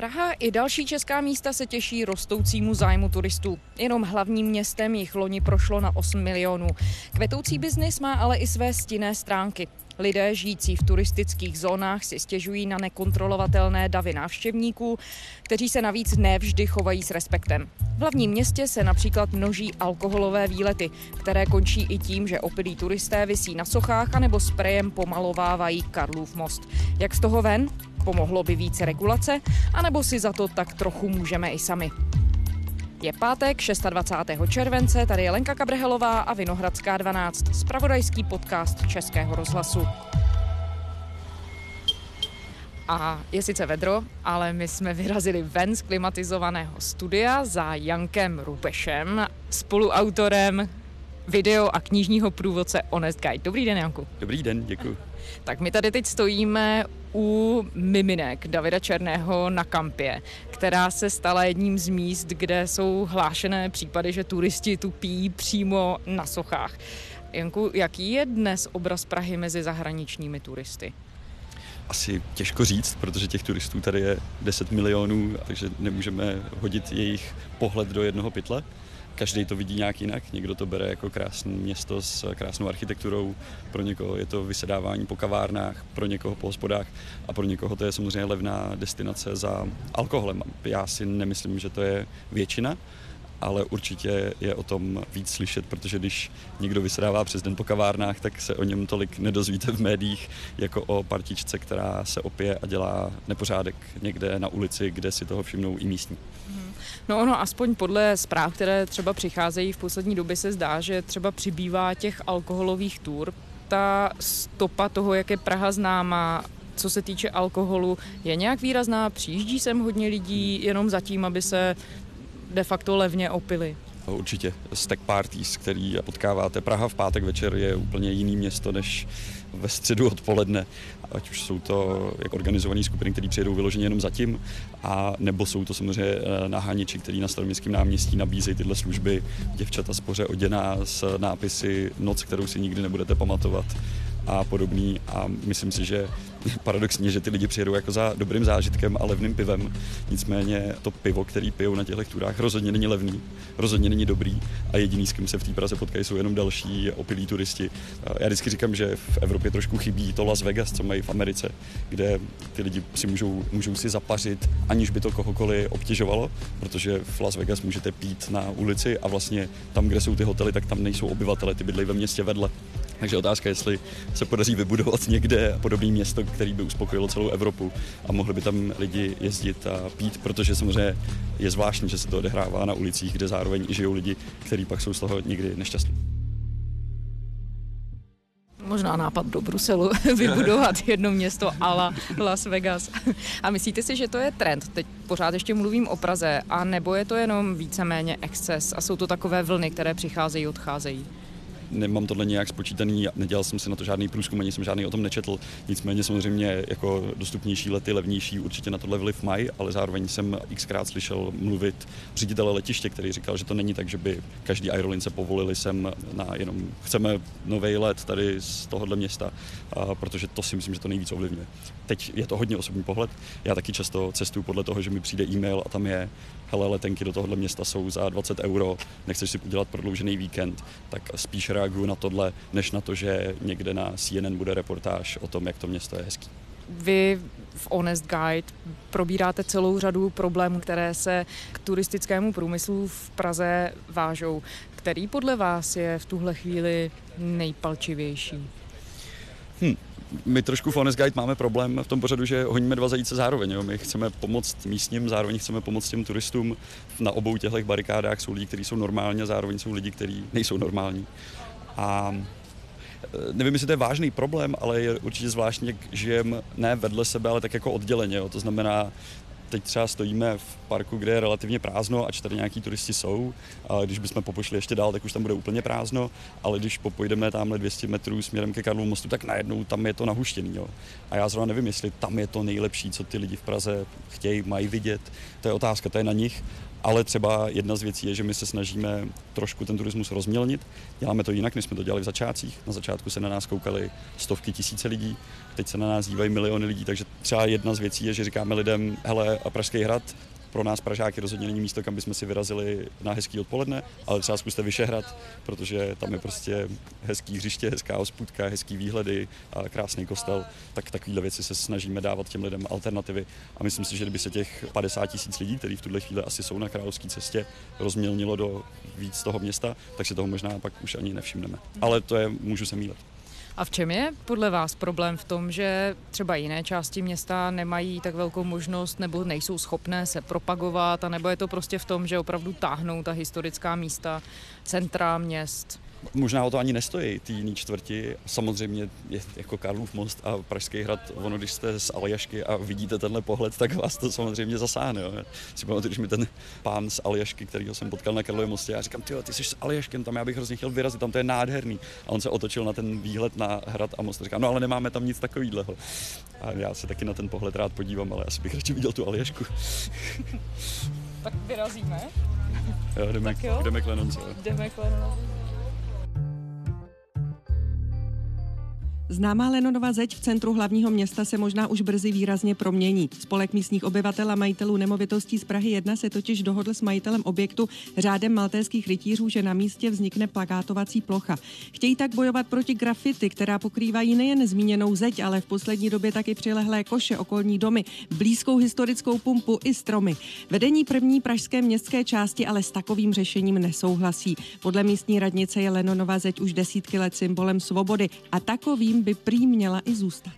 Praha i další česká místa se těší rostoucímu zájmu turistů. Jenom hlavním městem jich loni prošlo na 8 milionů. Kvetoucí biznis má ale i své stinné stránky. Lidé žijící v turistických zónách si stěžují na nekontrolovatelné davy návštěvníků, kteří se navíc nevždy chovají s respektem. V hlavním městě se například množí alkoholové výlety, které končí i tím, že opilí turisté visí na sochách anebo sprejem pomalovávají Karlův most. Jak z toho ven? Pomohlo by více regulace, anebo si za to tak trochu můžeme i sami. Je pátek 26. července, tady je Lenka Kabrhelová a Vinohradská 12, spravodajský podcast Českého rozhlasu. A je sice vedro, ale my jsme vyrazili ven z klimatizovaného studia za Jankem Rubešem, spoluautorem video a knižního průvodce Honest Guide. Dobrý den, Janku. Dobrý den, děkuji. Tak my tady teď stojíme u miminek Davida Černého na kampě, která se stala jedním z míst, kde jsou hlášené případy, že turisti tu pijí přímo na sochách. Janku, jaký je dnes obraz Prahy mezi zahraničními turisty? Asi těžko říct, protože těch turistů tady je 10 milionů, takže nemůžeme hodit jejich pohled do jednoho pytle každý to vidí nějak jinak. Někdo to bere jako krásné město s krásnou architekturou, pro někoho je to vysedávání po kavárnách, pro někoho po hospodách a pro někoho to je samozřejmě levná destinace za alkoholem. Já si nemyslím, že to je většina, ale určitě je o tom víc slyšet, protože když někdo vysedává přes den po kavárnách, tak se o něm tolik nedozvíte v médiích, jako o partičce, která se opije a dělá nepořádek někde na ulici, kde si toho všimnou i místní. Mhm. No ono, aspoň podle zpráv, které třeba přicházejí v poslední době, se zdá, že třeba přibývá těch alkoholových tur. Ta stopa toho, jak je Praha známá, co se týče alkoholu, je nějak výrazná? Přijíždí sem hodně lidí jenom zatím, aby se de facto levně opili. Určitě. Stack parties, který potkáváte. Praha v pátek večer je úplně jiný město než ve středu odpoledne. Ať už jsou to jak organizované skupiny, které přijedou vyloženě jenom zatím, a nebo jsou to samozřejmě eh, naháněči, kteří na staroměstském náměstí nabízejí tyhle služby. Děvčata spoře oděná s nápisy Noc, kterou si nikdy nebudete pamatovat a podobný. A myslím si, že paradoxně, že ty lidi přijedou jako za dobrým zážitkem a levným pivem. Nicméně to pivo, který pijou na těchto turách, rozhodně není levný, rozhodně není dobrý a jediný, s kým se v té Praze potkají, jsou jenom další opilí turisti. Já vždycky říkám, že v Evropě trošku chybí to Las Vegas, co mají v Americe, kde ty lidi si můžou, můžou si zapařit, aniž by to kohokoliv obtěžovalo, protože v Las Vegas můžete pít na ulici a vlastně tam, kde jsou ty hotely, tak tam nejsou obyvatele, ty bydlejí ve městě vedle. Takže otázka, jestli se podaří vybudovat někde podobné město, který by uspokojilo celou Evropu a mohli by tam lidi jezdit a pít, protože samozřejmě je zvláštní, že se to odehrává na ulicích, kde zároveň i žijou lidi, kteří pak jsou z toho někdy nešťastní možná nápad do Bruselu vybudovat jedno město ala Las Vegas. A myslíte si, že to je trend? Teď pořád ještě mluvím o Praze, a nebo je to jenom víceméně exces a jsou to takové vlny, které přicházejí, odcházejí? Nemám tohle nějak spočítaný, nedělal jsem si na to žádný průzkum, ani jsem žádný o tom nečetl. Nicméně samozřejmě jako dostupnější lety, levnější určitě na tohle vliv mají, ale zároveň jsem xkrát slyšel mluvit ředitele letiště, který říkal, že to není tak, že by každý aerolince povolili sem na jenom chceme nový let tady z tohohle města, a protože to si myslím, že to nejvíc ovlivňuje. Teď je to hodně osobní pohled. Já taky často cestuju podle toho, že mi přijde e-mail a tam je hele, letenky do tohohle města jsou za 20 euro, nechceš si udělat prodloužený víkend, tak spíš reaguju na tohle, než na to, že někde na CNN bude reportáž o tom, jak to město je hezký. Vy v Honest Guide probíráte celou řadu problémů, které se k turistickému průmyslu v Praze vážou. Který podle vás je v tuhle chvíli nejpalčivější? Hm, my trošku v Honest Guide máme problém v tom pořadu, že honíme dva zajíce zároveň. Jo. My chceme pomoct místním, zároveň chceme pomoct těm turistům. Na obou těchto barikádách jsou lidi, kteří jsou normální a zároveň jsou lidi, kteří nejsou normální. A e, nevím, jestli to je vážný problém, ale je určitě zvláštní, jak žijeme ne vedle sebe, ale tak jako odděleně. Jo. To znamená, teď třeba stojíme v parku, kde je relativně prázdno, ač tady nějaký turisti jsou. A když bychom popošli ještě dál, tak už tam bude úplně prázdno, ale když popojdeme tamhle 200 metrů směrem ke Karlovu mostu, tak najednou tam je to nahuštěný. Jo. A já zrovna nevím, jestli tam je to nejlepší, co ty lidi v Praze chtějí, mají vidět. To je otázka, to je na nich ale třeba jedna z věcí je, že my se snažíme trošku ten turismus rozmělnit. Děláme to jinak, než jsme to dělali v začátcích. Na začátku se na nás koukali stovky tisíce lidí, teď se na nás dívají miliony lidí, takže třeba jedna z věcí je, že říkáme lidem, hele, a Pražský hrad, pro nás Pražáky rozhodně není místo, kam bychom si vyrazili na hezký odpoledne, ale třeba zkuste Vyšehrad, protože tam je prostě hezký hřiště, hezká hospůdka, hezký výhledy a krásný kostel. Tak takovéhle věci se snažíme dávat těm lidem alternativy. A myslím si, že kdyby se těch 50 tisíc lidí, kteří v tuhle chvíli asi jsou na královské cestě, rozmělnilo do víc toho města, tak si toho možná pak už ani nevšimneme. Ale to je, můžu se mílet. A v čem je podle vás problém v tom, že třeba jiné části města nemají tak velkou možnost nebo nejsou schopné se propagovat, a nebo je to prostě v tom, že opravdu táhnou ta historická místa, centra měst? Možná o to ani nestojí, ty jiný čtvrti. Samozřejmě je jako Karlův most a Pražský hrad, ono když jste z Aljašky a vidíte tenhle pohled, tak vás to samozřejmě zasáhne. Jo. Si pamatuju, když mi ten pán z Aljašky, kterýho jsem potkal na Karlově mostě, já říkám, ty ty jsi s Aljaškem, tam já bych hrozně chtěl vyrazit, tam to je nádherný. A on se otočil na ten výhled na hrad a most a říkám, no ale nemáme tam nic takového. A já se taky na ten pohled rád podívám, ale asi bych radši viděl tu Aljašku. tak vyrazíme. Jo, jdeme, tak jo. jdeme k Lenonce. Jdeme k Lenonce. Známá Lenonova zeď v centru hlavního města se možná už brzy výrazně promění. Spolek místních obyvatel a majitelů nemovitostí z Prahy 1 se totiž dohodl s majitelem objektu řádem maltéských rytířů, že na místě vznikne plakátovací plocha. Chtějí tak bojovat proti grafity, která pokrývají nejen zmíněnou zeď, ale v poslední době taky přilehlé koše, okolní domy, blízkou historickou pumpu i stromy. Vedení první pražské městské části ale s takovým řešením nesouhlasí. Podle místní radnice je Lenonova zeď už desítky let symbolem svobody a takovým by prý měla i zůstat.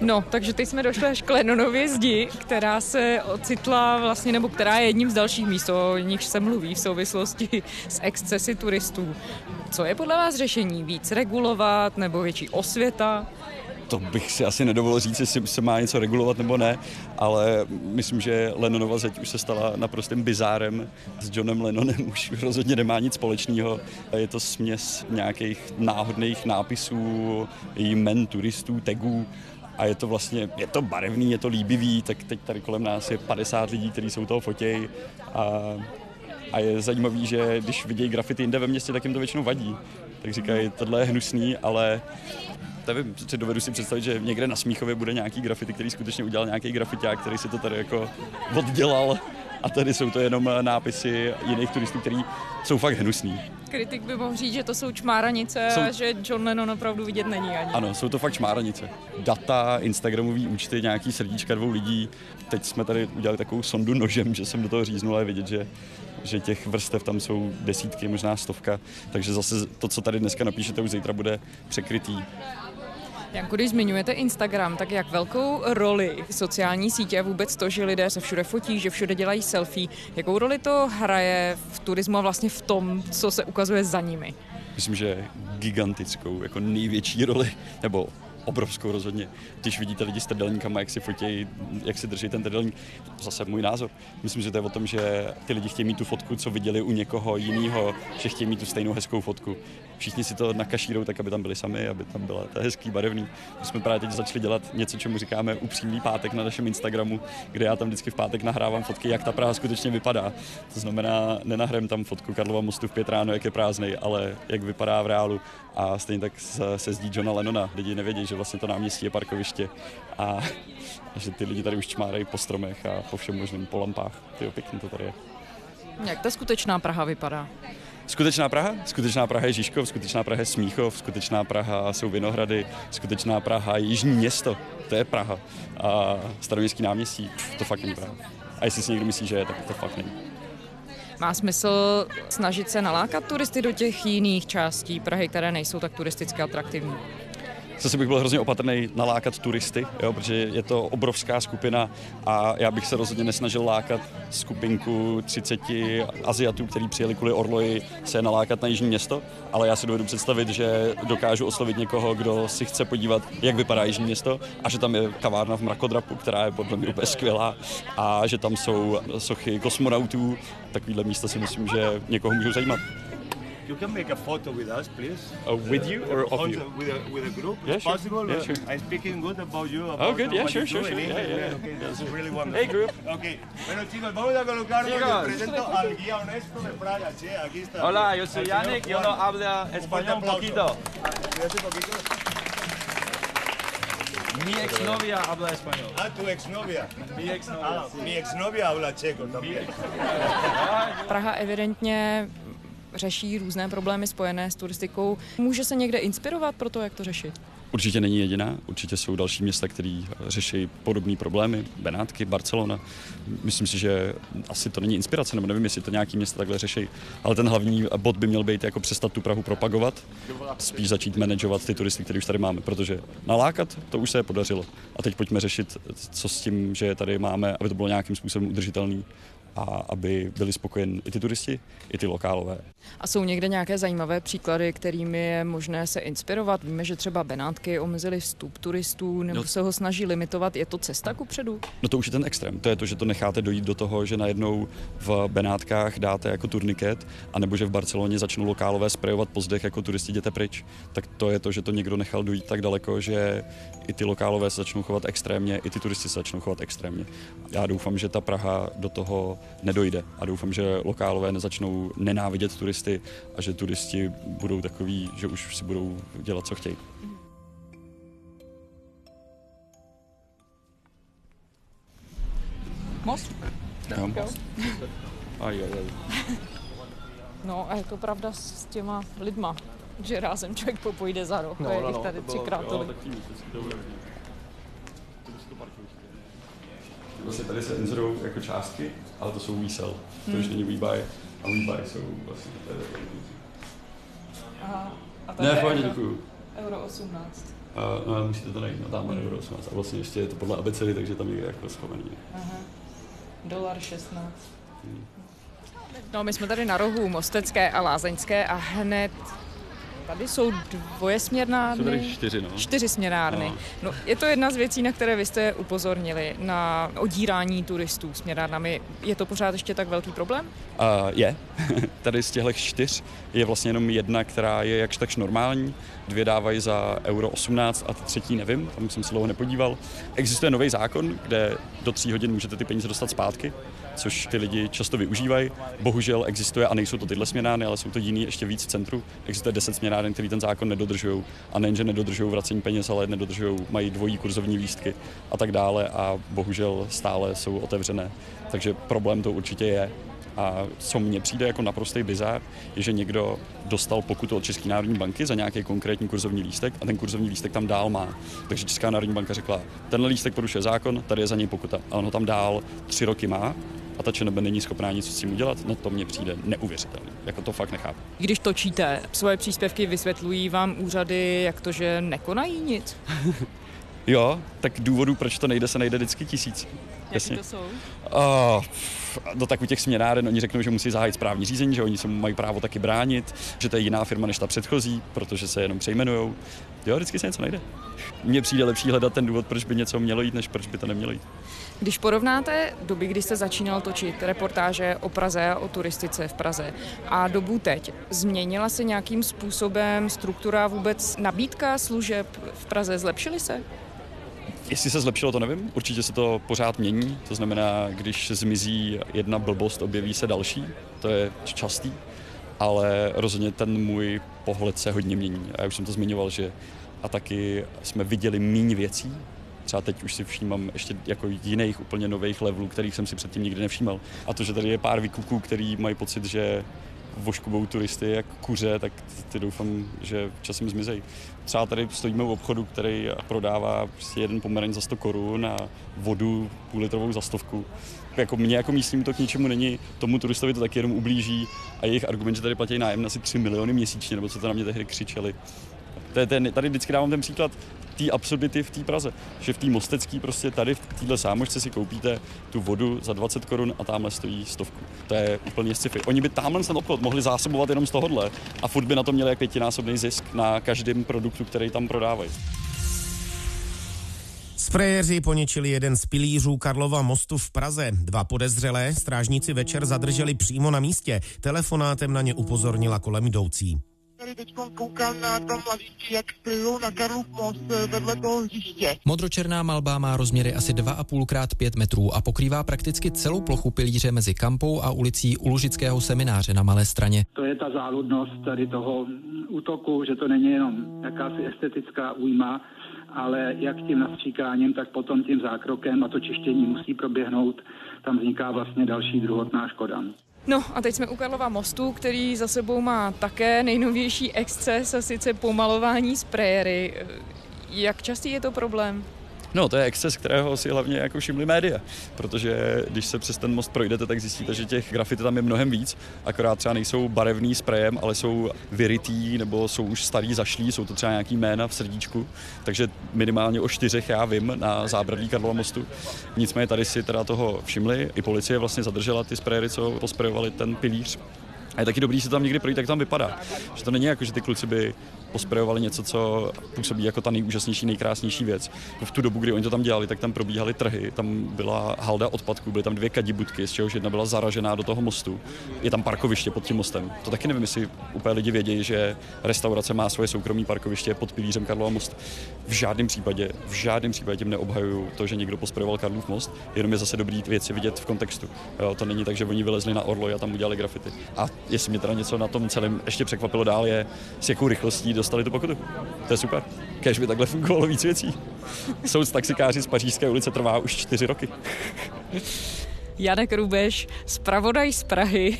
No, takže teď jsme došli až k Lenonově zdi, která se ocitla vlastně, nebo která je jedním z dalších míst, o nich se mluví v souvislosti s excesy turistů. Co je podle vás řešení? Víc regulovat nebo větší osvěta? To bych si asi nedovolil říct, jestli se má něco regulovat nebo ne, ale myslím, že Lennonova zeď už se stala naprostým bizárem. S Johnem Lennonem už rozhodně nemá nic společného. Je to směs nějakých náhodných nápisů, jmen turistů, tagů a je to vlastně, je to barevný, je to líbivý, tak teď tady kolem nás je 50 lidí, kteří jsou toho fotějí a, a je zajímavý, že když vidějí grafity jinde ve městě, tak jim to většinou vadí. Tak říkají, tohle je hnusný, ale nevím, si dovedu si představit, že někde na Smíchově bude nějaký grafity, který skutečně udělal nějaký grafiták, který si to tady jako oddělal a tady jsou to jenom nápisy jiných turistů, který jsou fakt hnusný. Kritik by mohl říct, že to jsou čmáranice jsou... a že John Lennon opravdu vidět není ani. Ano, jsou to fakt čmáranice. Data, Instagramové účty, nějaký srdíčka dvou lidí. Teď jsme tady udělali takovou sondu nožem, že jsem do toho říznul a vidět, že že těch vrstev tam jsou desítky, možná stovka, takže zase to, co tady dneska napíšete, už zítra bude překrytý. Janko, když zmiňujete Instagram, tak jak velkou roli sociální sítě a vůbec to, že lidé se všude fotí, že všude dělají selfie, jakou roli to hraje v turismu a vlastně v tom, co se ukazuje za nimi? Myslím, že gigantickou, jako největší roli, nebo obrovskou rozhodně. Když vidíte lidi s trdelníkama, jak si fotí, jak si drží ten trdelník, zase můj názor. Myslím, že to je o tom, že ty lidi chtějí mít tu fotku, co viděli u někoho jiného, že chtějí mít tu stejnou hezkou fotku. Všichni si to nakašírou tak, aby tam byli sami, aby tam byla ta hezký, barevný. My jsme právě teď začali dělat něco, čemu říkáme upřímný pátek na našem Instagramu, kde já tam vždycky v pátek nahrávám fotky, jak ta Praha skutečně vypadá. To znamená, nenahrám tam fotku Karlova mostu v pět ráno, jak je prázdnej, ale jak vypadá v reálu. A stejně tak se, se zdí Johna Lennona. Lidi nevědí, že vlastně to náměstí je parkoviště a, že ty lidi tady už čmárají po stromech a po všem možném, po lampách. Ty pěkně to tady je. Jak ta skutečná Praha vypadá? Skutečná Praha? Skutečná Praha je Žižkov, skutečná Praha je Smíchov, skutečná Praha jsou Vinohrady, skutečná Praha je Jižní město, to je Praha. A staroměstský náměstí, to fakt není Praha. A jestli si někdo myslí, že je, tak to fakt není. Má smysl snažit se nalákat turisty do těch jiných částí Prahy, které nejsou tak turisticky atraktivní? Zase bych byl hrozně opatrný nalákat turisty, jo, protože je to obrovská skupina a já bych se rozhodně nesnažil lákat skupinku 30 Aziatů, kteří přijeli kvůli Orloji, se nalákat na jižní město, ale já si dovedu představit, že dokážu oslovit někoho, kdo si chce podívat, jak vypadá jižní město a že tam je kavárna v mrakodrapu, která je podle mě úplně skvělá a že tam jsou sochy kosmonautů. Takovýhle místa si myslím, že někoho můžou zajímat. You can make a photo with us, please. Uh, with you or of you? with a with a group. Yeah, it's sure. possible. Yeah, sure. I'm speaking good about you. About Oh, good. Yeah, sure, you sure, sure. in Yeah, yeah. Okay, that's really Hey, group. Okay. Bueno, chicos, vamos a colocarnos. Chicos. Presento al guía honesto de Praga, che. Aquí está. Hola, yo soy Yannick, yo Juan. no hablo español un poquito. Un poquito? Mi exnovia habla español. Ah, tu exnovia. Mi exnovia. Ah, mi exnovia habla checo también. Praha evidentně řeší různé problémy spojené s turistikou. Může se někde inspirovat pro to, jak to řešit? Určitě není jediná, určitě jsou další města, které řeší podobné problémy, Benátky, Barcelona. Myslím si, že asi to není inspirace, nebo nevím, jestli to nějaký města takhle řeší, ale ten hlavní bod by měl být jako přestat tu Prahu propagovat, spíš začít manažovat ty turisty, které už tady máme, protože nalákat to už se je podařilo. A teď pojďme řešit, co s tím, že tady máme, aby to bylo nějakým způsobem udržitelný a aby byli spokojeni i ty turisti, i ty lokálové. A jsou někde nějaké zajímavé příklady, kterými je možné se inspirovat? Víme, že třeba Benátky omezily vstup turistů nebo No. se ho snaží limitovat. Je to cesta ku předu? No to už je ten extrém. To je to, že to necháte dojít do toho, že najednou v Benátkách dáte jako turniket, anebo že v Barceloně začnou lokálové sprejovat po zdech jako turisti jděte pryč. Tak to je to, že to někdo nechal dojít tak daleko, že i ty lokálové se začnou chovat extrémně, i ty turisti se začnou chovat extrémně. Já doufám, že ta Praha do toho nedojde a doufám, že lokálové nezačnou nenávidět turisty a že turisti budou takový, že už si budou dělat, co chtějí. Most? Jo. Aj, aj, aj. No a je to pravda s těma lidma, že rázem člověk popojde za roh. No, je jich tady třikrát tolik. Vlastně tady se inzerují jako částky, ale to jsou resell. To už není WeBuy. A WeBuy jsou vlastně tady. Aha. A Ne, v pohodě, děkuju. Euro 18. A, no, ale musíte to najít, no tam je euro 18. A vlastně ještě je to podle abecedy, takže tam je jako schovaný. Aha. Dolar 16. No, my jsme tady na rohu Mostecké a Lázeňské a hned tady jsou dvojesměrnárny. Jsou tady čtyři, no. Čtyři směrárny. No. No, je to jedna z věcí, na které vy jste upozornili, na odírání turistů směrárnami. Je to pořád ještě tak velký problém? Uh, je. Tady z těchto čtyř je vlastně jenom jedna, která je jakž takž normální. Dvě dávají za euro 18 a třetí nevím, tam jsem se dlouho nepodíval. Existuje nový zákon, kde do tří hodin můžete ty peníze dostat zpátky, což ty lidi často využívají. Bohužel existuje, a nejsou to tyhle směnány, ale jsou to jiný ještě víc v centru. Existuje 10 směnáren, který ten zákon nedodržují. A nejenže nedodržují vracení peněz, ale nedodržují, mají dvojí kurzovní lístky a tak dále. A bohužel stále jsou otevřené. Takže problém to určitě je. A co mně přijde jako naprostý bizár, je, že někdo dostal pokutu od České národní banky za nějaký konkrétní kurzovní lístek a ten kurzovní lístek tam dál má. Takže Česká národní banka řekla, tenhle lístek porušuje zákon, tady je za něj pokuta. A ono tam dál tři roky má a ta ČNB není schopná nic s tím udělat, no to mně přijde neuvěřitelné. Jako to fakt nechápu. Když točíte svoje příspěvky, vysvětlují vám úřady, jak to, že nekonají nic? Jo, tak důvodů, proč to nejde, se najde vždycky tisíc. Jasně. to jsou? Uh, no tak u těch směnáren oni řeknou, že musí zahájit správní řízení, že oni se mají právo taky bránit, že to je jiná firma než ta předchozí, protože se jenom přejmenujou. Jo, vždycky se něco najde. Mně přijde lepší hledat ten důvod, proč by něco mělo jít, než proč by to nemělo jít. Když porovnáte doby, kdy jste začínal točit reportáže o Praze a o turistice v Praze a dobu teď, změnila se nějakým způsobem struktura vůbec nabídka služeb v Praze? Zlepšily se? Jestli se zlepšilo, to nevím. Určitě se to pořád mění. To znamená, když zmizí jedna blbost, objeví se další. To je častý. Ale rozhodně ten můj pohled se hodně mění. A já už jsem to zmiňoval, že a taky jsme viděli méně věcí. Třeba teď už si všímám ještě jako jiných úplně nových levelů, kterých jsem si předtím nikdy nevšímal. A to, že tady je pár vykuků, který mají pocit, že voškubou turisty jak kuře, tak ty doufám, že časem zmizejí. Třeba tady stojíme u obchodu, který prodává prostě jeden pomeranč za 100 korun a vodu půl litrovou za stovku. Jako mě jako místnímu to k ničemu není, tomu turistovi to taky jenom ublíží a jejich argument, že tady platí nájem asi 3 miliony měsíčně, nebo co to na mě tehdy křičeli. Tady vždycky dávám ten příklad té absurdity v té Praze. Že v té Mostecký prostě tady v téhle sámošce si koupíte tu vodu za 20 korun a tamhle stojí stovku. To je úplně sci-fi. Oni by tamhle ten obchod mohli zásobovat jenom z tohohle a furt by na to měli jak pětinásobný zisk na každém produktu, který tam prodávají. Sprejeři poničili jeden z pilířů Karlova mostu v Praze. Dva podezřelé strážníci večer zadrželi přímo na místě. Telefonátem na ně upozornila kolem jdoucí. Tady teď koukám na tam mladíky, jak plujou na Karlův most eh, vedle toho hřiště. Modročerná malba má rozměry asi 2,5 x 5 metrů a pokrývá prakticky celou plochu pilíře mezi kampou a ulicí u Lužického semináře na Malé straně. To je ta záludnost tady toho útoku, že to není jenom jakási estetická újma, ale jak tím nastříkáním, tak potom tím zákrokem a to čištění musí proběhnout, tam vzniká vlastně další druhotná škoda. No a teď jsme u Karlova mostu, který za sebou má také nejnovější exces a sice pomalování sprejery. Jak častý je to problém? No, to je exces, kterého si hlavně jako všimli média, protože když se přes ten most projdete, tak zjistíte, že těch grafit tam je mnohem víc, akorát třeba nejsou barevný sprejem, ale jsou vyrytý nebo jsou už starý, zašlí, jsou to třeba nějaký jména v srdíčku, takže minimálně o čtyřech já vím na zábradlí Karlova mostu. Nicméně tady si teda toho všimli, i policie vlastně zadržela ty sprejery, co posprejovali ten pilíř. A je taky dobrý se tam někdy projít, jak tam vypadá. Že to není jako, že ty kluci by posprejovali něco, co působí jako ta nejúžasnější, nejkrásnější věc. V tu dobu, kdy oni to tam dělali, tak tam probíhaly trhy, tam byla halda odpadků, byly tam dvě kadibutky, z čehož jedna byla zaražená do toho mostu. Je tam parkoviště pod tím mostem. To taky nevím, jestli úplně lidi vědí, že restaurace má svoje soukromé parkoviště pod pilířem Karlova most. V žádném případě, v žádném případě tím neobhajuju to, že někdo posprejoval Karlov most, jenom je zase dobrý věci vidět v kontextu. Jo, to není tak, že oni vylezli na Orlo a tam udělali grafity. A jestli mě teda něco na tom celém ještě překvapilo dál, je, s jakou rychlostí dostali tu pokutu. To je super. Kež by takhle fungovalo víc věcí. Soud taxikáři z Pařížské ulice trvá už čtyři roky. Janek Rubeš, zpravodaj z Prahy,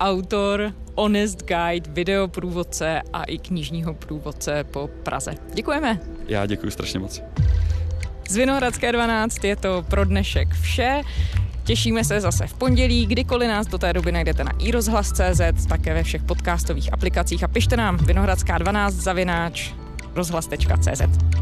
autor Honest Guide, videoprůvodce a i knižního průvodce po Praze. Děkujeme. Já děkuji strašně moc. Z Vinohradské 12 je to pro dnešek vše. Těšíme se zase v pondělí, kdykoliv nás do té doby najdete na iRozhlas.cz, také ve všech podcastových aplikacích a pište nám vinohradská12 zavináč rozhlas.cz.